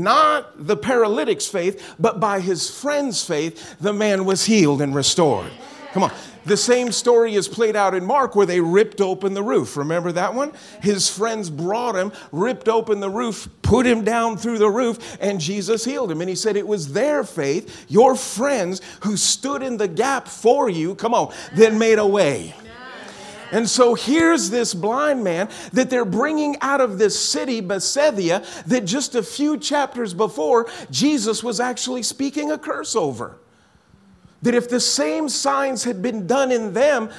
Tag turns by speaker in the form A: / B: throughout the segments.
A: not the paralytic's faith, but by his friend's faith, the man was healed and restored. Come on. The same story is played out in Mark where they ripped open the roof. Remember that one? His friends brought him, ripped open the roof, put him down through the roof, and Jesus healed him. And he said it was their faith, your friends who stood in the gap for you, come on, then made a way. And so here's this blind man that they're bringing out of this city, Bethsaida, that just a few chapters before, Jesus was actually speaking a curse over. That if the same signs had been done in them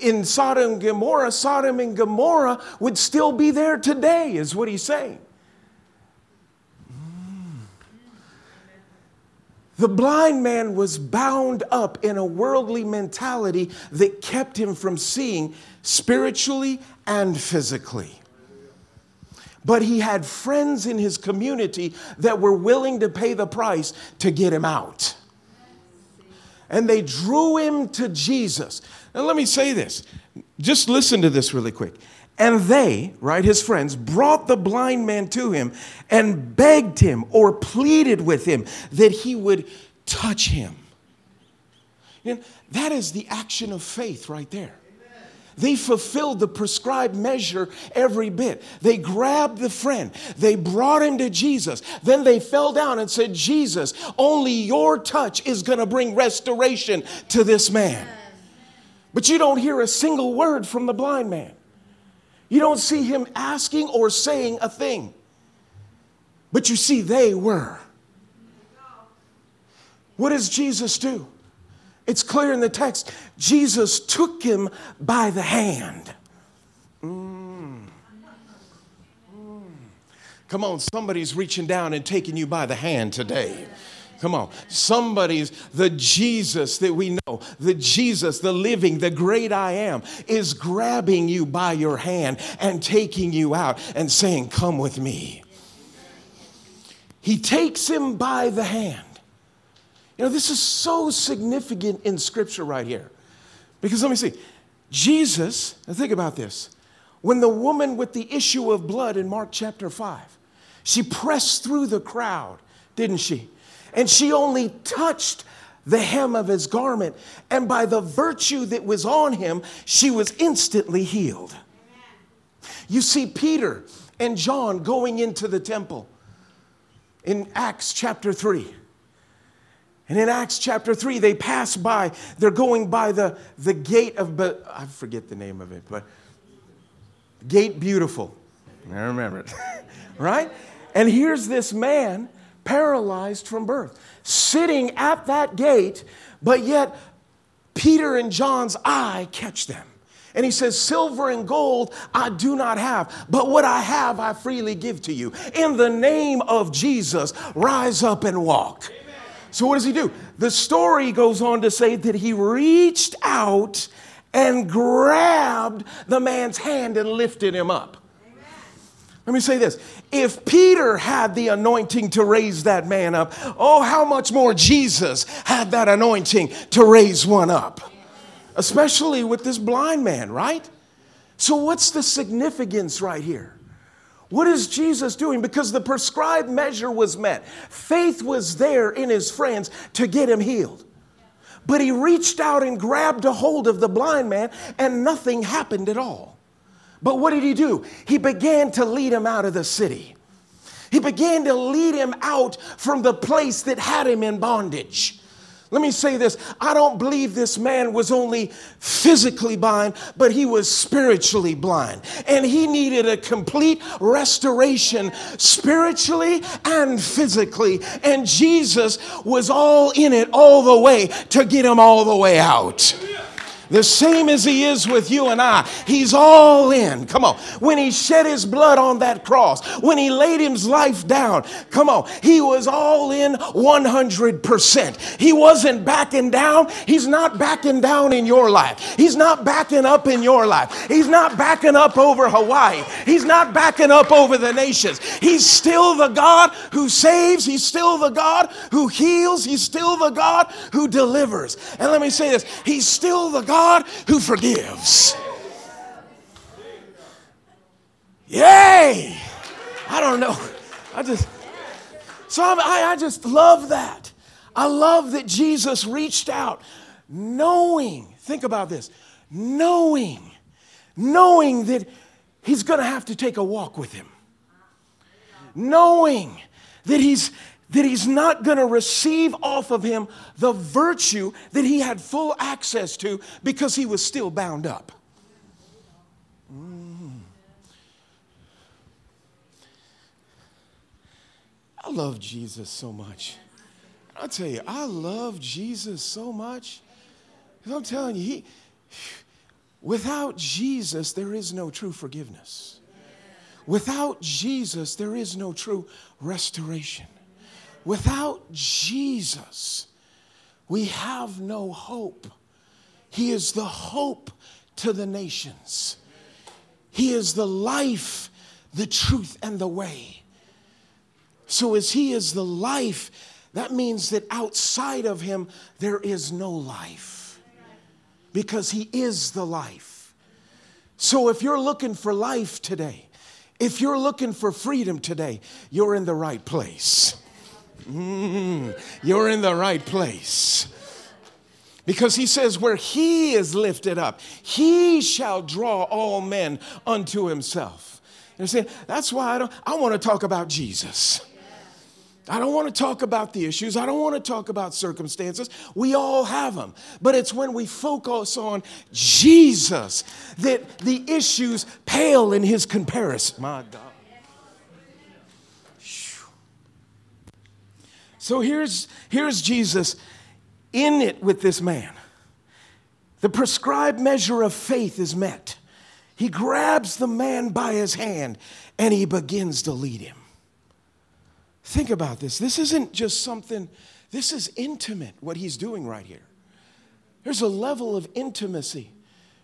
A: in Sodom and Gomorrah, Sodom and Gomorrah would still be there today, is what he's saying. The blind man was bound up in a worldly mentality that kept him from seeing spiritually and physically. But he had friends in his community that were willing to pay the price to get him out. And they drew him to Jesus. Now, let me say this. Just listen to this really quick. And they, right, his friends, brought the blind man to him and begged him or pleaded with him that he would touch him. That is the action of faith right there. They fulfilled the prescribed measure every bit. They grabbed the friend, they brought him to Jesus. Then they fell down and said, Jesus, only your touch is going to bring restoration to this man. But you don't hear a single word from the blind man. You don't see him asking or saying a thing. But you see, they were. What does Jesus do? It's clear in the text. Jesus took him by the hand. Mm. Mm. Come on, somebody's reaching down and taking you by the hand today. Come on. Somebody's, the Jesus that we know, the Jesus, the living, the great I am, is grabbing you by your hand and taking you out and saying, Come with me. He takes him by the hand. You know, this is so significant in Scripture right here. Because let me see. Jesus, now think about this. When the woman with the issue of blood in Mark chapter 5, she pressed through the crowd, didn't she? And she only touched the hem of his garment. And by the virtue that was on him, she was instantly healed. You see Peter and John going into the temple in Acts chapter 3. And in Acts chapter 3, they pass by, they're going by the, the gate of, but I forget the name of it, but Gate Beautiful. I remember it, right? And here's this man paralyzed from birth, sitting at that gate, but yet Peter and John's eye catch them. And he says, Silver and gold I do not have, but what I have I freely give to you. In the name of Jesus, rise up and walk. So, what does he do? The story goes on to say that he reached out and grabbed the man's hand and lifted him up. Let me say this. If Peter had the anointing to raise that man up, oh, how much more Jesus had that anointing to raise one up? Especially with this blind man, right? So, what's the significance right here? What is Jesus doing? Because the prescribed measure was met. Faith was there in his friends to get him healed. But he reached out and grabbed a hold of the blind man, and nothing happened at all. But what did he do? He began to lead him out of the city. He began to lead him out from the place that had him in bondage. Let me say this I don't believe this man was only physically blind, but he was spiritually blind. And he needed a complete restoration spiritually and physically. And Jesus was all in it all the way to get him all the way out the same as he is with you and I. He's all in. Come on. When he shed his blood on that cross, when he laid his life down, come on, he was all in 100%. He wasn't backing down. He's not backing down in your life. He's not backing up in your life. He's not backing up over Hawaii. He's not backing up over the nations. He's still the God who saves. He's still the God who heals. He's still the God who delivers. And let me say this He's still the God God who forgives. Yay! I don't know. I just, So I, I just love that. I love that Jesus reached out, knowing, think about this, knowing, knowing that he's going to have to take a walk with him, knowing that he's that he's not going to receive off of him the virtue that he had full access to because he was still bound up. Mm. I love Jesus so much. I'll tell you, I love Jesus so much. I'm telling you, he, without Jesus, there is no true forgiveness. Without Jesus, there is no true restoration. Without Jesus, we have no hope. He is the hope to the nations. He is the life, the truth, and the way. So, as He is the life, that means that outside of Him, there is no life because He is the life. So, if you're looking for life today, if you're looking for freedom today, you're in the right place. Mm, you're in the right place. Because he says, where he is lifted up, he shall draw all men unto himself. And You see, that's why I don't I want to talk about Jesus. I don't want to talk about the issues. I don't want to talk about circumstances. We all have them. But it's when we focus on Jesus that the issues pale in his comparison. My God. So here's, here's Jesus in it with this man. The prescribed measure of faith is met. He grabs the man by his hand and he begins to lead him. Think about this. This isn't just something, this is intimate, what he's doing right here. There's a level of intimacy.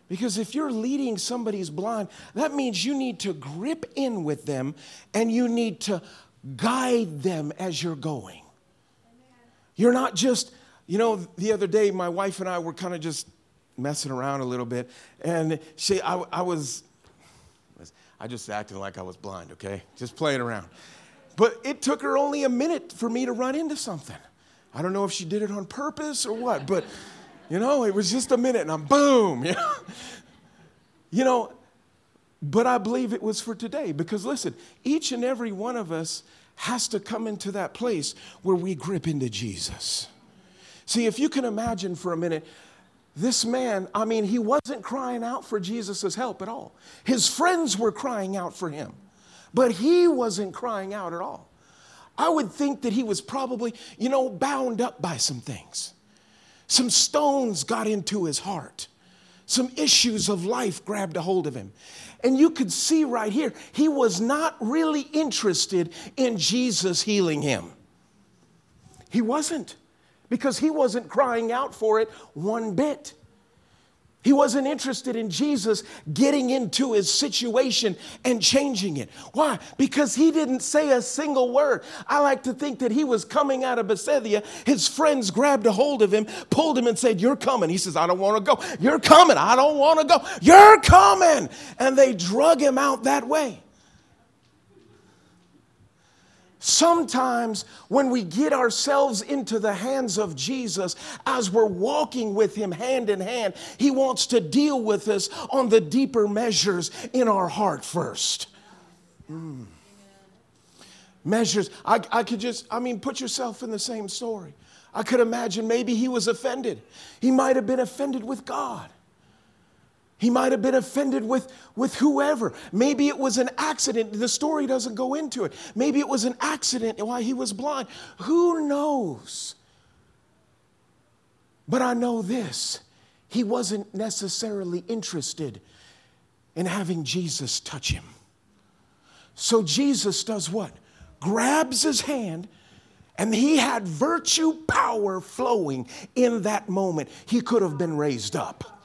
A: Because if you're leading somebody's blind, that means you need to grip in with them and you need to guide them as you're going. You're not just, you know, the other day, my wife and I were kind of just messing around a little bit. And she, I, I was, I just acted like I was blind, okay? Just playing around. But it took her only a minute for me to run into something. I don't know if she did it on purpose or what, but, you know, it was just a minute and I'm boom, you know? You know, but I believe it was for today because listen, each and every one of us has to come into that place where we grip into Jesus. See, if you can imagine for a minute, this man, I mean, he wasn't crying out for Jesus' help at all. His friends were crying out for him, but he wasn't crying out at all. I would think that he was probably, you know, bound up by some things. Some stones got into his heart. Some issues of life grabbed a hold of him. And you could see right here, he was not really interested in Jesus healing him. He wasn't, because he wasn't crying out for it one bit. He wasn't interested in Jesus getting into his situation and changing it. Why? Because he didn't say a single word. I like to think that he was coming out of Bethsaida. His friends grabbed a hold of him, pulled him, and said, You're coming. He says, I don't want to go. You're coming. I don't want to go. You're coming. And they drug him out that way. Sometimes, when we get ourselves into the hands of Jesus as we're walking with Him hand in hand, He wants to deal with us on the deeper measures in our heart first. Mm. Measures. I, I could just, I mean, put yourself in the same story. I could imagine maybe he was offended. He might have been offended with God. He might have been offended with, with whoever. Maybe it was an accident. The story doesn't go into it. Maybe it was an accident why he was blind. Who knows? But I know this he wasn't necessarily interested in having Jesus touch him. So Jesus does what? Grabs his hand, and he had virtue power flowing in that moment. He could have been raised up.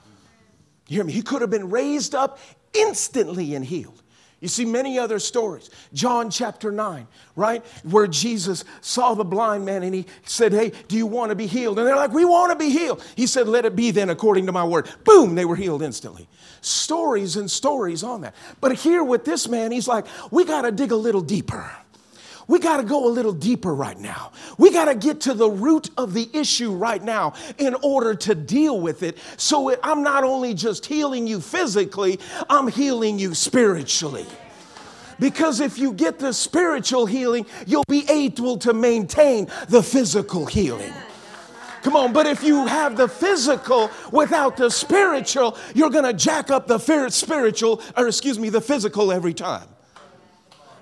A: You hear me? He could have been raised up instantly and healed. You see many other stories. John chapter 9, right? Where Jesus saw the blind man and he said, Hey, do you want to be healed? And they're like, We want to be healed. He said, Let it be then according to my word. Boom, they were healed instantly. Stories and stories on that. But here with this man, he's like, We got to dig a little deeper. We got to go a little deeper right now. We got to get to the root of the issue right now in order to deal with it. So it, I'm not only just healing you physically, I'm healing you spiritually. Because if you get the spiritual healing, you'll be able to maintain the physical healing. Come on, but if you have the physical without the spiritual, you're going to jack up the spiritual, or excuse me, the physical every time.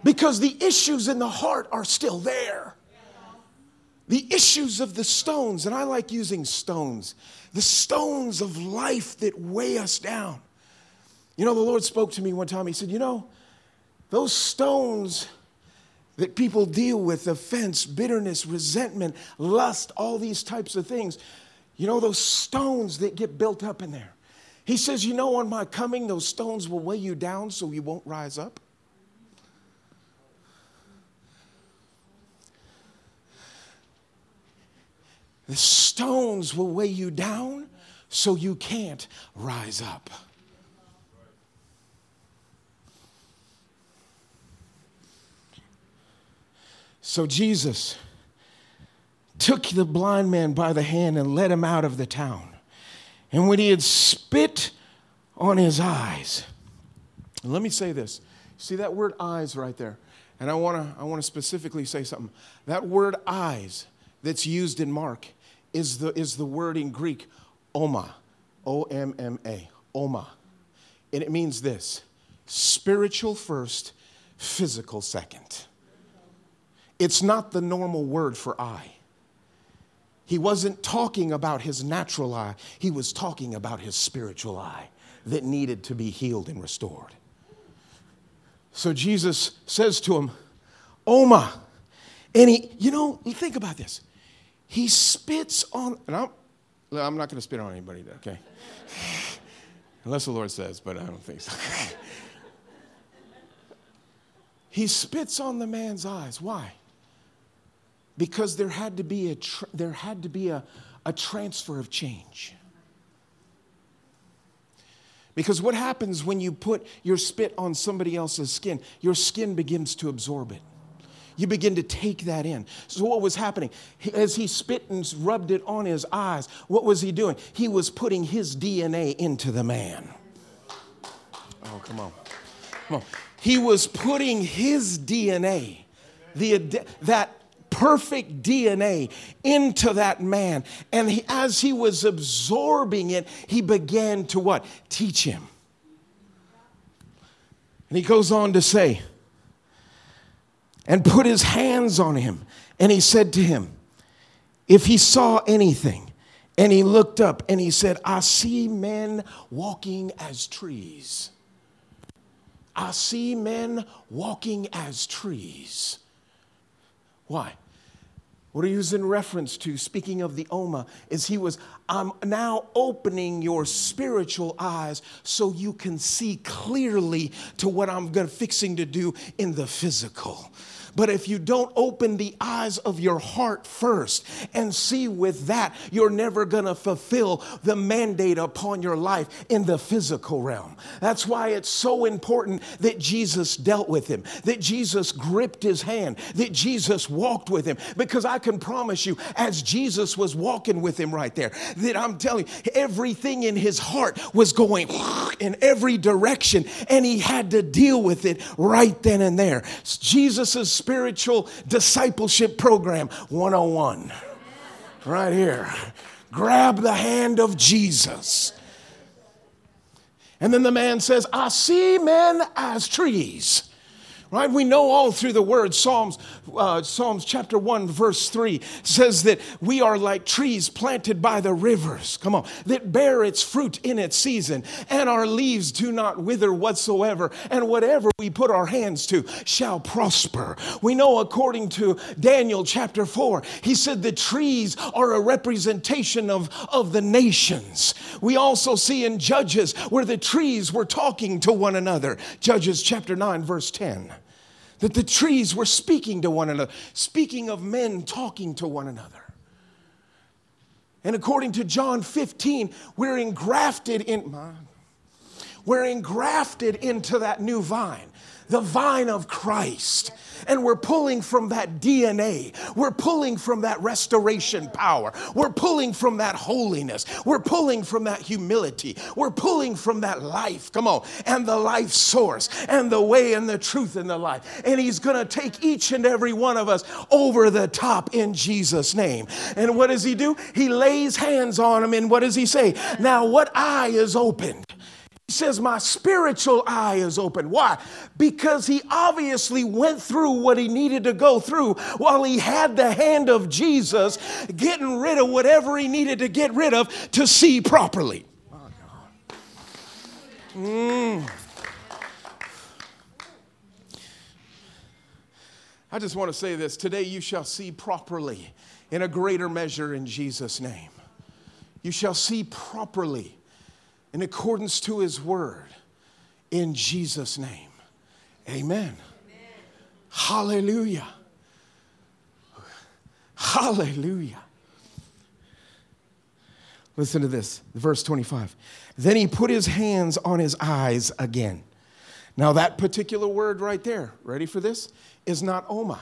A: Because the issues in the heart are still there. The issues of the stones, and I like using stones, the stones of life that weigh us down. You know, the Lord spoke to me one time. He said, You know, those stones that people deal with offense, bitterness, resentment, lust, all these types of things. You know, those stones that get built up in there. He says, You know, on my coming, those stones will weigh you down so you won't rise up. The stones will weigh you down so you can't rise up. So Jesus took the blind man by the hand and led him out of the town. And when he had spit on his eyes, let me say this. See that word eyes right there? And I want to I want to specifically say something. That word eyes that's used in Mark is the, is the word in Greek, omma, O M M A, omma. And it means this spiritual first, physical second. It's not the normal word for eye. He wasn't talking about his natural eye, he was talking about his spiritual eye that needed to be healed and restored. So Jesus says to him, Omma. And he, you know, think about this. He spits on, and I'm, I'm not going to spit on anybody, okay? Unless the Lord says, but I don't think so. he spits on the man's eyes. Why? because there had to be a, tr- there had to be a, a transfer of change. Because what happens when you put your spit on somebody else's skin? Your skin begins to absorb it. You begin to take that in. So, what was happening? As he spit and rubbed it on his eyes, what was he doing? He was putting his DNA into the man. Oh, come on. Come on. He was putting his DNA, the, that perfect DNA into that man. And he, as he was absorbing it, he began to what? Teach him. And he goes on to say, and put his hands on him. And he said to him, if he saw anything, and he looked up and he said, I see men walking as trees. I see men walking as trees. Why? What he was in reference to, speaking of the Omma, is he was, I'm now opening your spiritual eyes so you can see clearly to what I'm gonna fixing to do in the physical. But if you don't open the eyes of your heart first and see with that, you're never going to fulfill the mandate upon your life in the physical realm. That's why it's so important that Jesus dealt with him, that Jesus gripped his hand, that Jesus walked with him. Because I can promise you, as Jesus was walking with him right there, that I'm telling you, everything in his heart was going in every direction, and he had to deal with it right then and there. Jesus' spiritual discipleship program 101. Right here. Grab the hand of Jesus. And then the man says, I see men as trees right? We know all through the word, Psalms, uh, Psalms chapter 1, verse 3 says that we are like trees planted by the rivers, come on, that bear its fruit in its season, and our leaves do not wither whatsoever, and whatever we put our hands to shall prosper. We know according to Daniel chapter 4, he said the trees are a representation of, of the nations. We also see in Judges where the trees were talking to one another. Judges chapter 9, verse 10 that the trees were speaking to one another, speaking of men talking to one another. And according to John 15, we're engrafted in, We're engrafted into that new vine, the vine of Christ. And we're pulling from that DNA. We're pulling from that restoration power. We're pulling from that holiness. We're pulling from that humility. We're pulling from that life. Come on. And the life source and the way and the truth and the life. And He's going to take each and every one of us over the top in Jesus' name. And what does He do? He lays hands on them. And what does He say? Now, what eye is opened? He says, My spiritual eye is open. Why? Because he obviously went through what he needed to go through while he had the hand of Jesus, getting rid of whatever he needed to get rid of to see properly. Mm. I just want to say this today you shall see properly in a greater measure in Jesus' name. You shall see properly in accordance to his word in Jesus' name. Amen. Amen. Hallelujah. Hallelujah. Listen to this, verse 25. Then he put his hands on his eyes again. Now, that particular word right there, ready for this, is not omma.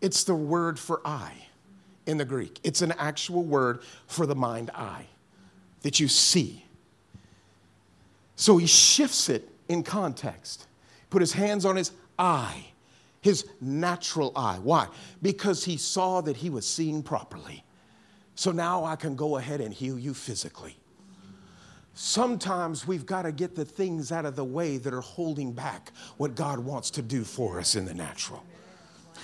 A: It's the word for eye in the Greek. It's an actual word for the mind eye that you see. So he shifts it in context. Put his hands on his eye, his natural eye. Why? Because he saw that he was seeing properly. So now I can go ahead and heal you physically. Sometimes we've got to get the things out of the way that are holding back what God wants to do for us in the natural.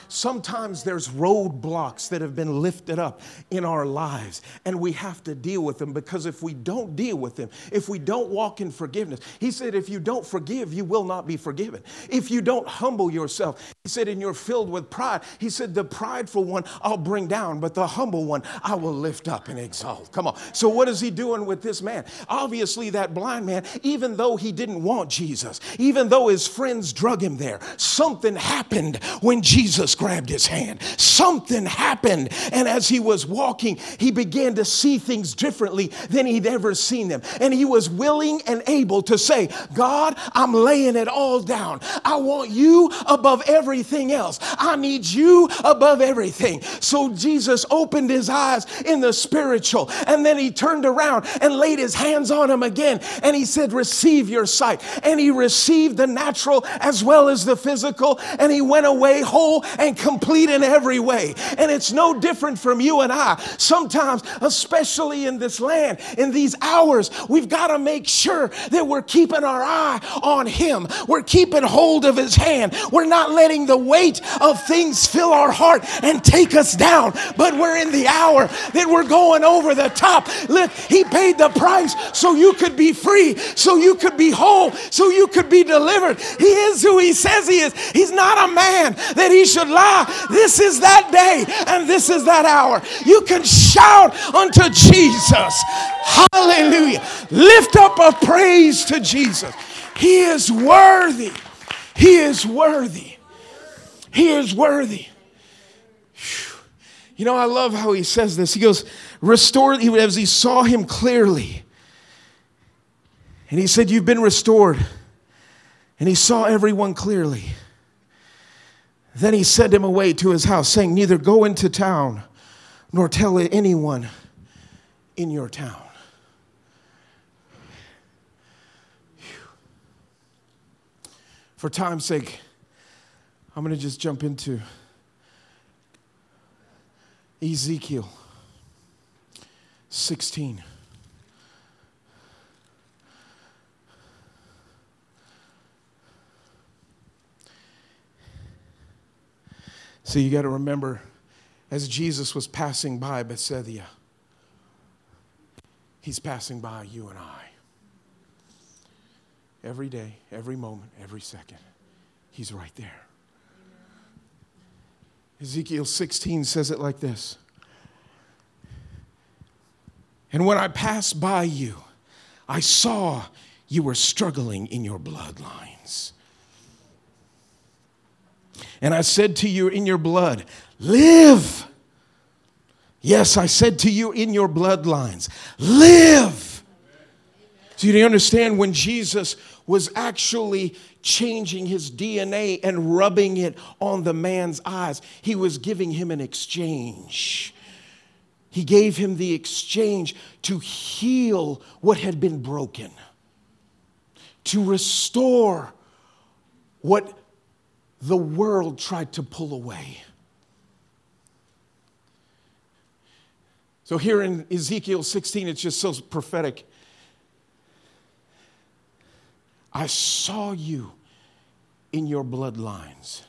A: Sometimes there's roadblocks that have been lifted up in our lives, and we have to deal with them because if we don't deal with them, if we don't walk in forgiveness, he said, if you don't forgive, you will not be forgiven. If you don't humble yourself, he said, and you're filled with pride, he said, the prideful one I'll bring down, but the humble one I will lift up and exalt. Come on. So, what is he doing with this man? Obviously, that blind man, even though he didn't want Jesus, even though his friends drug him there, something happened when Jesus grabbed his hand. Something happened. And as he was walking, he began to see things differently than he'd ever seen them. And he was willing and able to say, God, I'm laying it all down. I want you above everything else. I need you above everything. So Jesus opened his eyes in the spiritual. And then he turned around and laid his hands on him again. And he said, Receive your sight. And he received the natural as well as the physical. And he went away whole and and complete in every way. And it's no different from you and I. Sometimes, especially in this land, in these hours, we've got to make sure that we're keeping our eye on Him. We're keeping hold of His hand. We're not letting the weight of things fill our heart and take us down, but we're in the hour that we're going over the top. Look, He paid the price so you could be free, so you could be whole, so you could be delivered. He is who He says He is. He's not a man that He should lie. This is that day and this is that hour. You can shout unto Jesus. Hallelujah. Lift up a praise to Jesus. He is worthy. He is worthy. He is worthy. You know, I love how he says this. He goes, restored, as he saw him clearly. And he said, You've been restored. And he saw everyone clearly. Then he sent him away to his house, saying, Neither go into town nor tell anyone in your town. For time's sake, I'm going to just jump into Ezekiel 16. So you got to remember, as Jesus was passing by Bethsaida, he's passing by you and I. Every day, every moment, every second, he's right there. Ezekiel 16 says it like this And when I passed by you, I saw you were struggling in your bloodlines. And I said to you in your blood, Live. Yes, I said to you in your bloodlines, Live. So you understand when Jesus was actually changing his DNA and rubbing it on the man's eyes. He was giving him an exchange. He gave him the exchange to heal what had been broken, to restore what the world tried to pull away. So, here in Ezekiel 16, it's just so prophetic. I saw you in your bloodlines,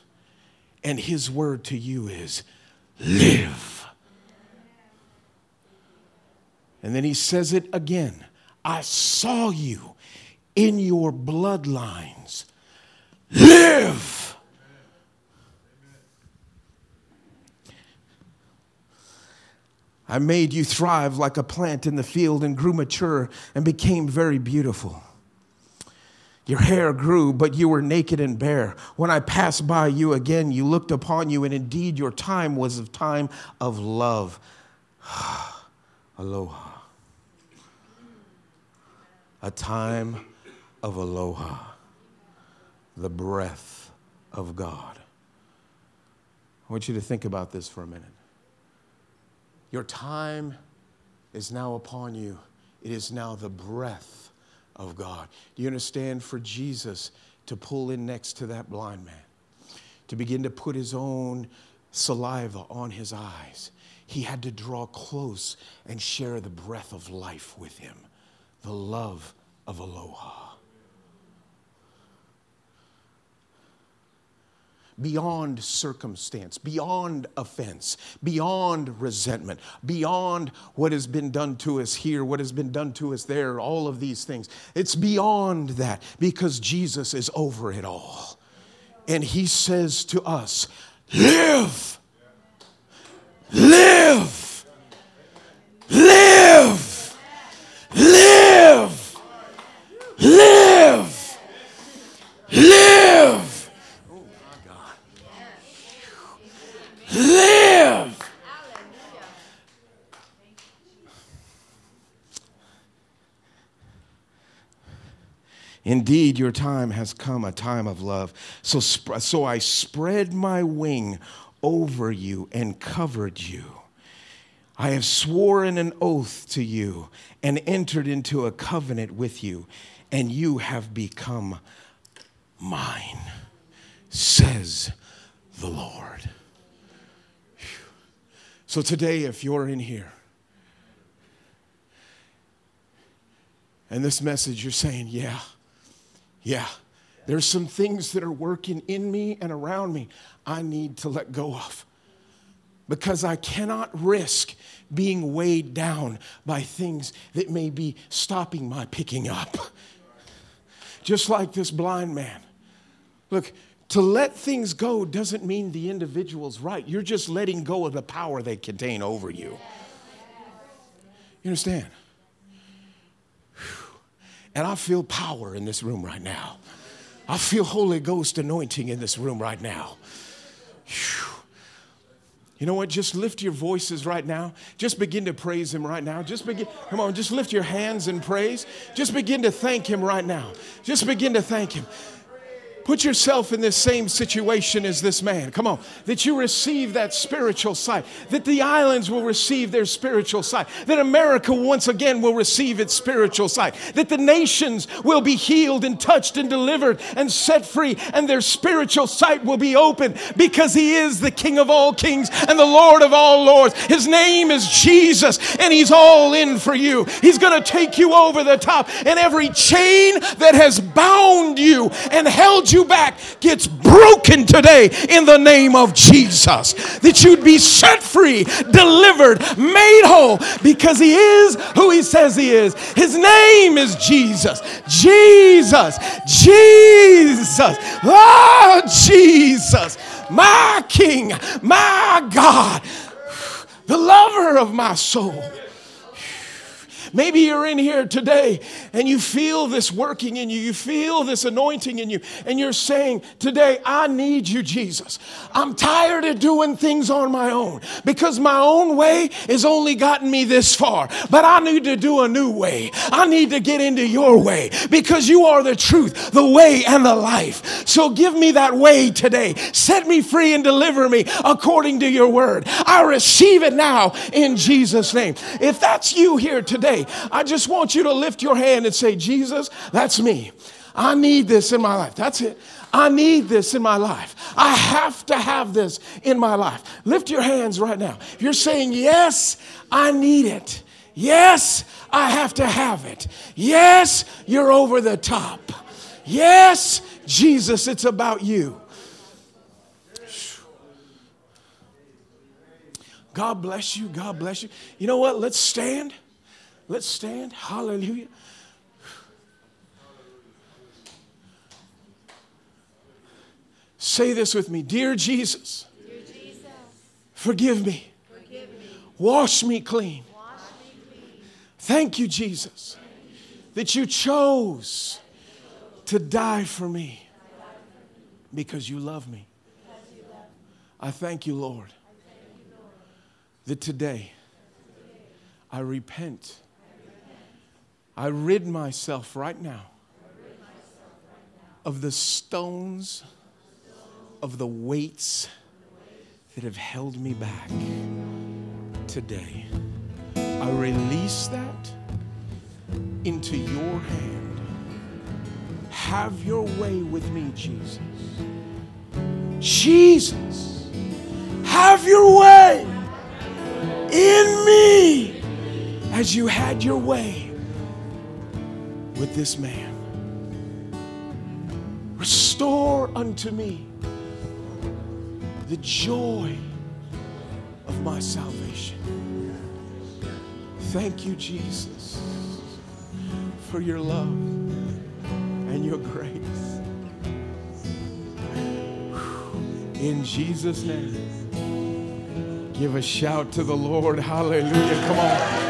A: and his word to you is live. And then he says it again I saw you in your bloodlines. Live. I made you thrive like a plant in the field and grew mature and became very beautiful. Your hair grew, but you were naked and bare. When I passed by you again, you looked upon you, and indeed your time was a time of love. aloha. A time of aloha. The breath of God. I want you to think about this for a minute. Your time is now upon you, it is now the breath of God. Do you understand? For Jesus to pull in next to that blind man, to begin to put his own saliva on his eyes, he had to draw close and share the breath of life with him, the love of aloha. Beyond circumstance, beyond offense, beyond resentment, beyond what has been done to us here, what has been done to us there, all of these things. It's beyond that because Jesus is over it all. And he says to us, Live! Live! Indeed, your time has come, a time of love. So, so I spread my wing over you and covered you. I have sworn an oath to you and entered into a covenant with you, and you have become mine, says the Lord. So today, if you're in here and this message, you're saying, Yeah, yeah, there's some things that are working in me and around me I need to let go of because I cannot risk being weighed down by things that may be stopping my picking up. Just like this blind man. Look, to let things go doesn't mean the individual's right. You're just letting go of the power they contain over you. You understand? And I feel power in this room right now. I feel Holy Ghost anointing in this room right now. You know what? Just lift your voices right now. Just begin to praise Him right now. Just begin, come on, just lift your hands and praise. Just begin to thank Him right now. Just begin to thank Him. Put yourself in this same situation as this man. Come on. That you receive that spiritual sight. That the islands will receive their spiritual sight. That America once again will receive its spiritual sight. That the nations will be healed and touched and delivered and set free. And their spiritual sight will be open because He is the King of all kings and the Lord of all lords. His name is Jesus and He's all in for you. He's going to take you over the top. And every chain that has bound you and held you you back gets broken today in the name of Jesus. That you'd be set free, delivered, made whole because He is who He says He is. His name is Jesus. Jesus. Jesus. Oh, Jesus. My King, my God, the lover of my soul. Maybe you're in here today and you feel this working in you. You feel this anointing in you. And you're saying, Today, I need you, Jesus. I'm tired of doing things on my own because my own way has only gotten me this far. But I need to do a new way. I need to get into your way because you are the truth, the way, and the life. So give me that way today. Set me free and deliver me according to your word. I receive it now in Jesus' name. If that's you here today, I just want you to lift your hand and say, Jesus, that's me. I need this in my life. That's it. I need this in my life. I have to have this in my life. Lift your hands right now. You're saying, Yes, I need it. Yes, I have to have it. Yes, you're over the top. Yes, Jesus, it's about you. God bless you. God bless you. You know what? Let's stand. Let's stand. Hallelujah. Say this with me Dear Jesus, Dear Jesus forgive, me. forgive me. Wash me clean. Wash me clean. Thank you, Jesus, that you chose to die for me because you love me. I thank you, Lord, that today I repent. I rid myself right now of the stones of the weights that have held me back today. I release that into your hand. Have your way with me, Jesus. Jesus, have your way in me as you had your way with this man. Restore unto me the joy of my salvation. Thank you, Jesus, for your love and your grace. In Jesus' name, give a shout to the Lord. Hallelujah. Come on.